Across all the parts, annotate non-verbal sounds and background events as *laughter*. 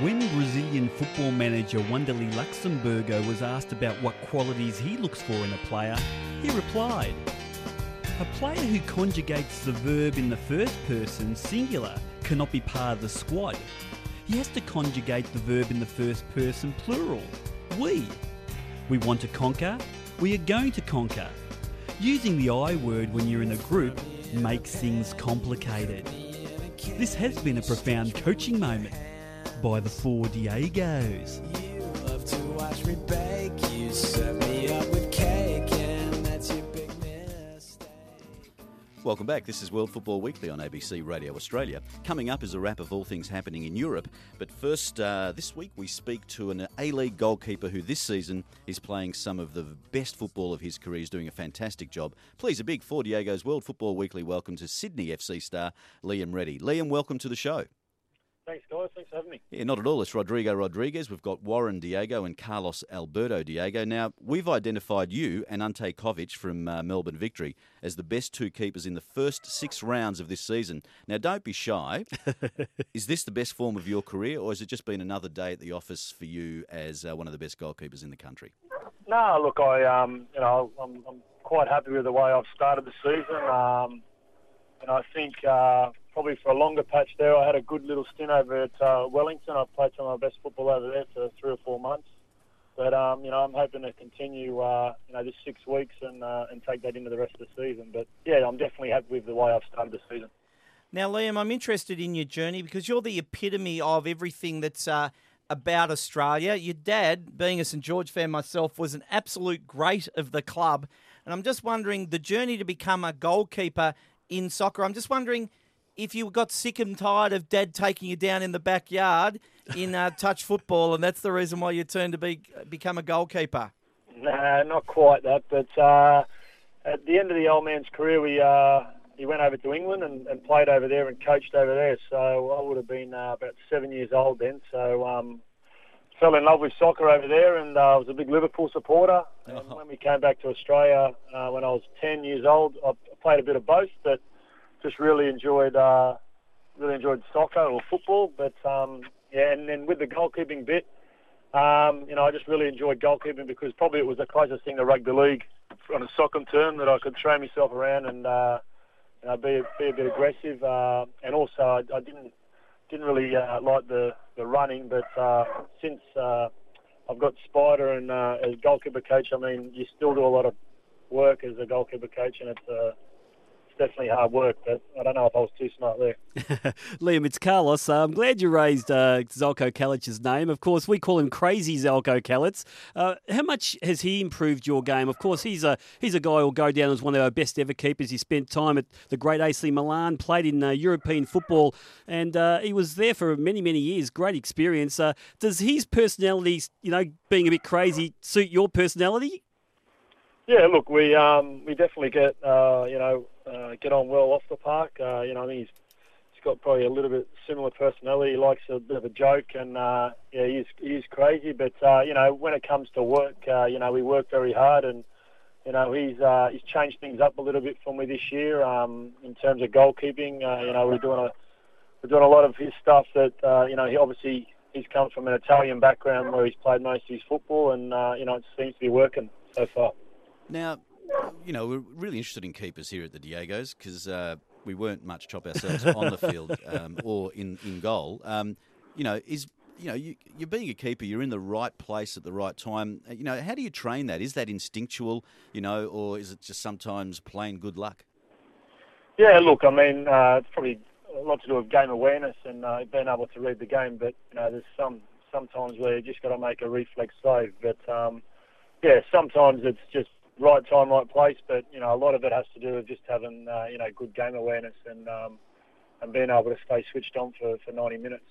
When Brazilian football manager Wanderlei Luxemburgo was asked about what qualities he looks for in a player, he replied, A player who conjugates the verb in the first person singular cannot be part of the squad. He has to conjugate the verb in the first person plural. We. We want to conquer. We are going to conquer. Using the I word when you're in a group makes things complicated. This has been a profound coaching moment by the four Diegos. You love to watch me bake. You serve me up with cake, and that's your big mistake. Welcome back. This is World Football Weekly on ABC Radio Australia. Coming up is a wrap of all things happening in Europe. But first, uh, this week we speak to an A League goalkeeper who this season is playing some of the best football of his career. He's doing a fantastic job. Please, a big Four Diego's World Football Weekly welcome to Sydney FC star Liam Reddy. Liam, welcome to the show. Thanks, guys. Thanks for having me. Yeah, not at all. It's Rodrigo Rodriguez. We've got Warren Diego and Carlos Alberto Diego. Now, we've identified you and Ante Covic from uh, Melbourne Victory as the best two keepers in the first six rounds of this season. Now, don't be shy. *laughs* is this the best form of your career, or has it just been another day at the office for you as uh, one of the best goalkeepers in the country? No, look, I um, you know, I'm, I'm quite happy with the way I've started the season. Um, and I think uh, probably for a longer patch there, I had a good little stint over at uh, Wellington. I played some of my best football over there for three or four months. But um, you know, I'm hoping to continue, uh, you know, this six weeks and uh, and take that into the rest of the season. But yeah, I'm definitely happy with the way I've started the season. Now, Liam, I'm interested in your journey because you're the epitome of everything that's uh, about Australia. Your dad, being a St George fan myself, was an absolute great of the club. And I'm just wondering the journey to become a goalkeeper in soccer. I'm just wondering if you got sick and tired of dad taking you down in the backyard in uh, *laughs* touch football, and that's the reason why you turned to be become a goalkeeper. Nah, not quite that. But uh, at the end of the old man's career, we uh, he went over to England and, and played over there and coached over there. So I would have been uh, about seven years old then. So um, fell in love with soccer over there, and uh, I was a big Liverpool supporter. And Oh. when we came back to Australia, uh, when I was ten years old, I played a bit of both, but just really enjoyed uh, really enjoyed soccer or football. But um, yeah, and then with the goalkeeping bit. Um, you know, I just really enjoyed goalkeeping because probably it was the closest thing to rugby league on a soccer term that I could throw myself around and uh, you know, be, be a bit aggressive. Uh, and also, I, I didn't didn't really uh, like the, the running, but uh, since uh, I've got Spider and uh, as goalkeeper coach, I mean, you still do a lot of work as a goalkeeper coach, and it's definitely hard work. But I don't know if I was too smart there. *laughs* Liam, it's Carlos. Uh, I'm glad you raised uh, Zeljko Kalac's name. Of course, we call him Crazy Zalko Kalic. Uh, how much has he improved your game? Of course, he's a he's a guy who'll go down as one of our best ever keepers. He spent time at the great AC Milan, played in uh, European football, and uh, he was there for many many years. Great experience. Uh, does his personality, you know, being a bit crazy, suit your personality? Yeah, look, we um, we definitely get uh, you know uh, get on well off the park. Uh, you know, I think he's he's got probably a little bit similar personality. He likes a bit of a joke, and uh, yeah, he's he's crazy. But uh, you know, when it comes to work, uh, you know, we work very hard, and you know, he's uh, he's changed things up a little bit for me this year um, in terms of goalkeeping. Uh, you know, we're doing a we're doing a lot of his stuff that uh, you know he obviously he's come from an Italian background where he's played most of his football, and uh, you know, it seems to be working so far. Now, you know, we're really interested in keepers here at the Diegos because uh, we weren't much chop ourselves *laughs* on the field um, or in, in goal. Um, you know, is you know, you, you're being a keeper, you're in the right place at the right time. Uh, You know, how do you train that? Is that instinctual, you know, or is it just sometimes plain good luck? Yeah, look, I mean, uh, it's probably a lot to do with game awareness and uh, being able to read the game. But you know, there's some sometimes where you just got to make a reflex save. But um, yeah, sometimes it's just right time, right place. But you know, a lot of it has to do with just having uh, you know good game awareness and um, and being able to stay switched on for, for 90 minutes.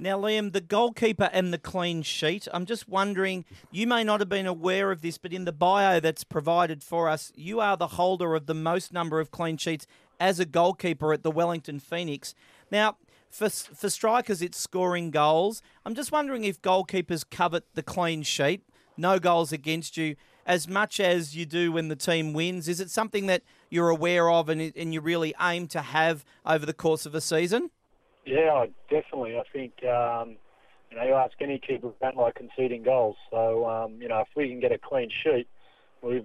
Now, Liam, the goalkeeper and the clean sheet. I'm just wondering, you may not have been aware of this, but in the bio that's provided for us, you are the holder of the most number of clean sheets as a goalkeeper at the Wellington Phoenix. Now, for, for strikers, it's scoring goals. I'm just wondering if goalkeepers covet the clean sheet, no goals against you, as much as you do when the team wins. Is it something that you're aware of and, and you really aim to have over the course of a season? Yeah, definitely. I think um, you know, you ask any keeper, don't like conceding goals. So, um, you know, if we can get a clean sheet, we've,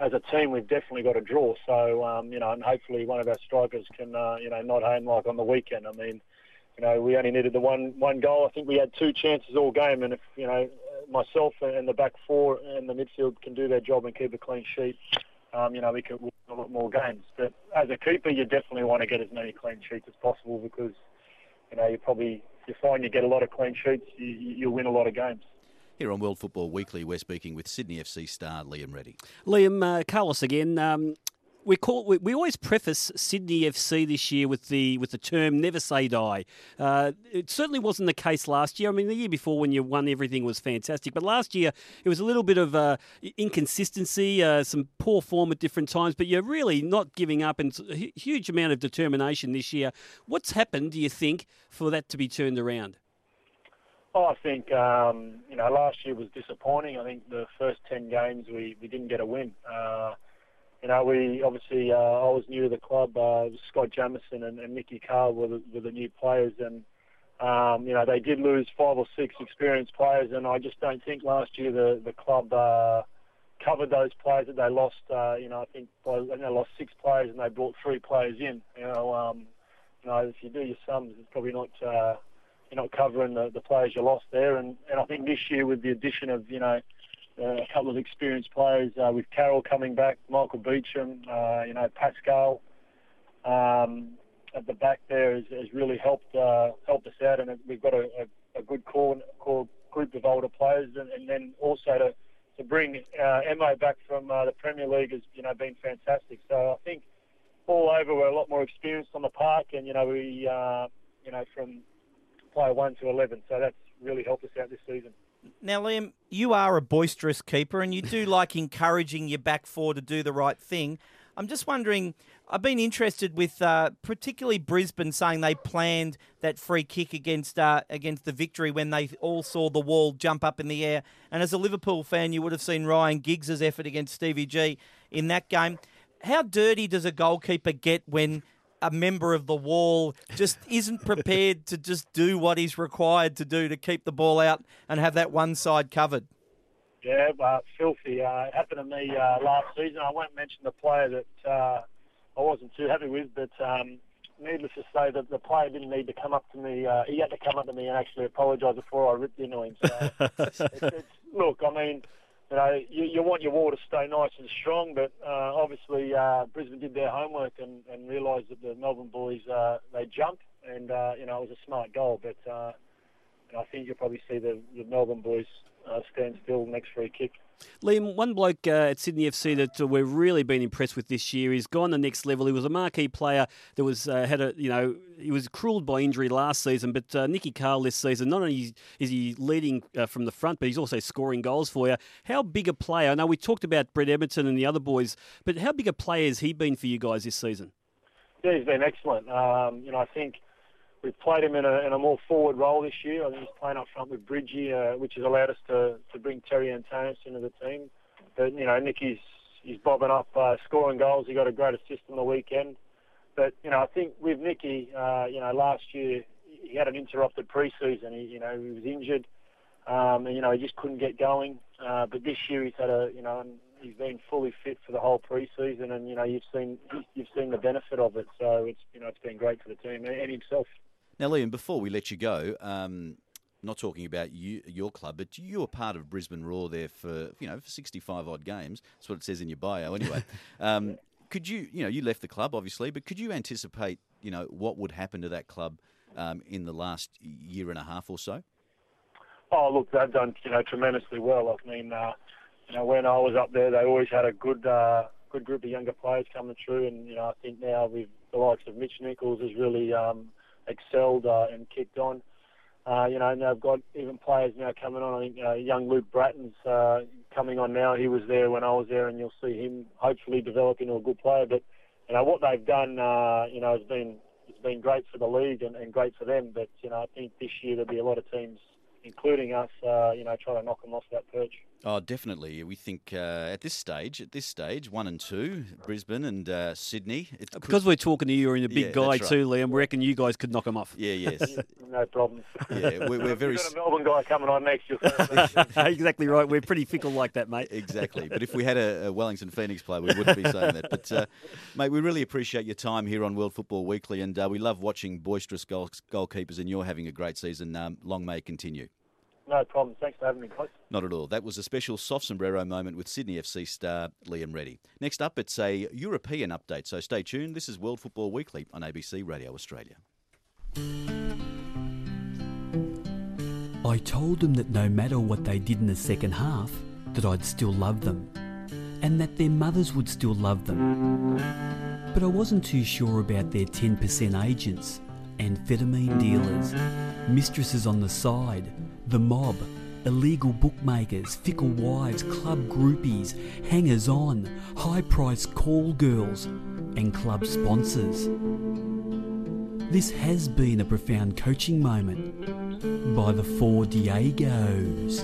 as a team, we've definitely got a draw. So, um, you know, and hopefully one of our strikers can, uh, you know, not home like on the weekend. I mean, you know, we only needed the one one goal. I think we had two chances all game, and if you know, myself and the back four and the midfield can do their job and keep a clean sheet, um, you know, we could win a lot more games. But as a keeper, you definitely want to get as many clean sheets as possible because, you know, you probably you find you get a lot of clean sheets, you, you'll win a lot of games. Here on World Football Weekly, we're speaking with Sydney FC star Liam Reddy. Liam, uh, Carlos again. Um, we call we, we always preface Sydney FC this year with the with the term "never say die." Uh, it certainly wasn't the case last year. I mean, the year before when you won, everything was fantastic, but last year it was a little bit of uh, inconsistency, uh, some poor form at different times. But you're really not giving up, and a huge amount of determination this year. What's happened, do you think, for that to be turned around? Oh, I think um, you know last year was disappointing. I think the first ten games we, we didn't get a win. You know, we obviously uh, I was new to the club. Uh, Scott Jamieson and, and Nicky Carle were the, were the new players, and um, you know they did lose five or six experienced players, and I just don't think last year the the club uh, covered those players that they lost. Uh, you know, I think by, they lost six players and they brought three players in. You know, um, you know if you do your sums, it's probably not. Uh, you're not covering the, the players you lost there, and, and I think this year with the addition of you know a couple of experienced players uh, with Carroll coming back, Michael Beauchamp, uh, you know Pascal um, at the back there has, has really helped uh, helped us out, and we've got a, a, a good core, core group of older players, and, and then also to to bring uh, Mo back from uh, the Premier League has you know been fantastic. So I think all over we're a lot more experienced on the park, and you know we uh, you know from player one to eleven, so that's really helped us out this season. Now, Liam, you are a boisterous keeper and you do *laughs* like encouraging your back four to do the right thing. I'm just wondering, I've been interested with uh, particularly Brisbane saying they planned that free kick against uh, against the victory when they all saw the wall jump up in the air. And as a Liverpool fan, you would have seen Ryan Giggs' effort against Stevie G in that game. How dirty does a goalkeeper get when a member of the wall just isn't prepared to just do what he's required to do to keep the ball out and have that one side covered. Yeah, uh, filthy. Uh, it happened to me uh, last season. I won't mention the player that uh, I wasn't too happy with, but um, needless to say, that the player didn't need to come up to me. Uh, he had to come up to me and actually apologise before I ripped into him. So, *laughs* it's, it's, look, I mean, you know, you, you want your wall to stay nice and strong, but uh, obviously uh, Brisbane did their homework and, and realised that the Melbourne boys uh, they jumped, and uh, you know it was a smart goal. But uh, I think you'll probably see the, the Melbourne boys uh, stand still next free kick. Liam, one bloke uh, at Sydney FC that uh, we've really been impressed with this year. He's gone the next level. He was a marquee player that was uh, had a you know he was cruelled by injury last season, but uh, Nicky Carle this season not only is he leading uh, from the front, but he's also scoring goals for you. How big a player? I know we talked about Brett Emerton and the other boys, but how big a player has he been for you guys this season? Yeah, he's been excellent. Um, you know, I think we've played him in a, in a more forward role this year. I think he's playing up front with Bridgie, uh, which has allowed us to, to bring Terry Antonis into the team. But, you know, Nicky's he's bobbing up, uh, scoring goals. He got a great assist on the weekend. But, you know, I think with Nicky, uh, you know, last year he had an interrupted pre-season. He, you know, he was injured. Um, and, you know, he just couldn't get going. Uh, but this year he's had a, you know, he's been fully fit for the whole pre-season, and you know you've seen you've seen the benefit of it. So it's you know it's been great for the team and himself. Now, Liam, before we let you go, um, not talking about you, your club, but you were part of Brisbane Roar there for you know for sixty-five odd games. That's what it says in your bio, anyway. *laughs* um, could you, you know, you left the club obviously, but could you anticipate, you know, what would happen to that club um, in the last year and a half or so? Oh, look, they've done you know tremendously well. I mean, uh, you know, when I was up there, they always had a good uh, good group of younger players coming through, and you know, I think now with the likes of Mitch Nichols has really um, excelled uh, and kicked on. Uh, you know, and they've got even players now coming on. I think uh, young Luke Brattan's uh, coming on now. He was there when I was there, and you'll see him hopefully develop into a good player. But you know what they've done, uh, you know, has been it's been great for the league and, and great for them. But you know, I think this year there'll be a lot of teams, including us, uh, you know, trying to knock them off that perch. Oh, definitely. We think uh, at this stage, at this stage, one and two, Brisbane and uh, Sydney. It could- Because we're talking to you, you're in a big Yeah, guy right. too, Liam. We reckon you guys could knock them off. yeah, *laughs* yes, No problem. yeah. We're, we're very We've got a Melbourne guy coming on next year. *laughs* exactly right. We're pretty fickle like that, mate. exactly. But if we had a, a Wellington Phoenix player, we wouldn't be saying that. But uh, mate, we really appreciate your time here on World Football Weekly, and uh, we love watching boisterous goal, goalkeepers. And you're having a great season. Um, long may it continue. No problem. Thanks for having me, guys. Not at all. That was a special soft sombrero moment with Sydney FC star Liam Reddy. Next up, it's a European update, so stay tuned. This is World Football Weekly on ABC Radio Australia. I told them that no matter what they did in the second half, that I'd still love them, and that their mothers would still love them. But I wasn't too sure about their 10% agents, amphetamine dealers, mistresses on the side, the mob, illegal bookmakers, fickle wives, club groupies, hangers on, high priced call girls, and club sponsors. This has been a profound coaching moment by the four Diegos.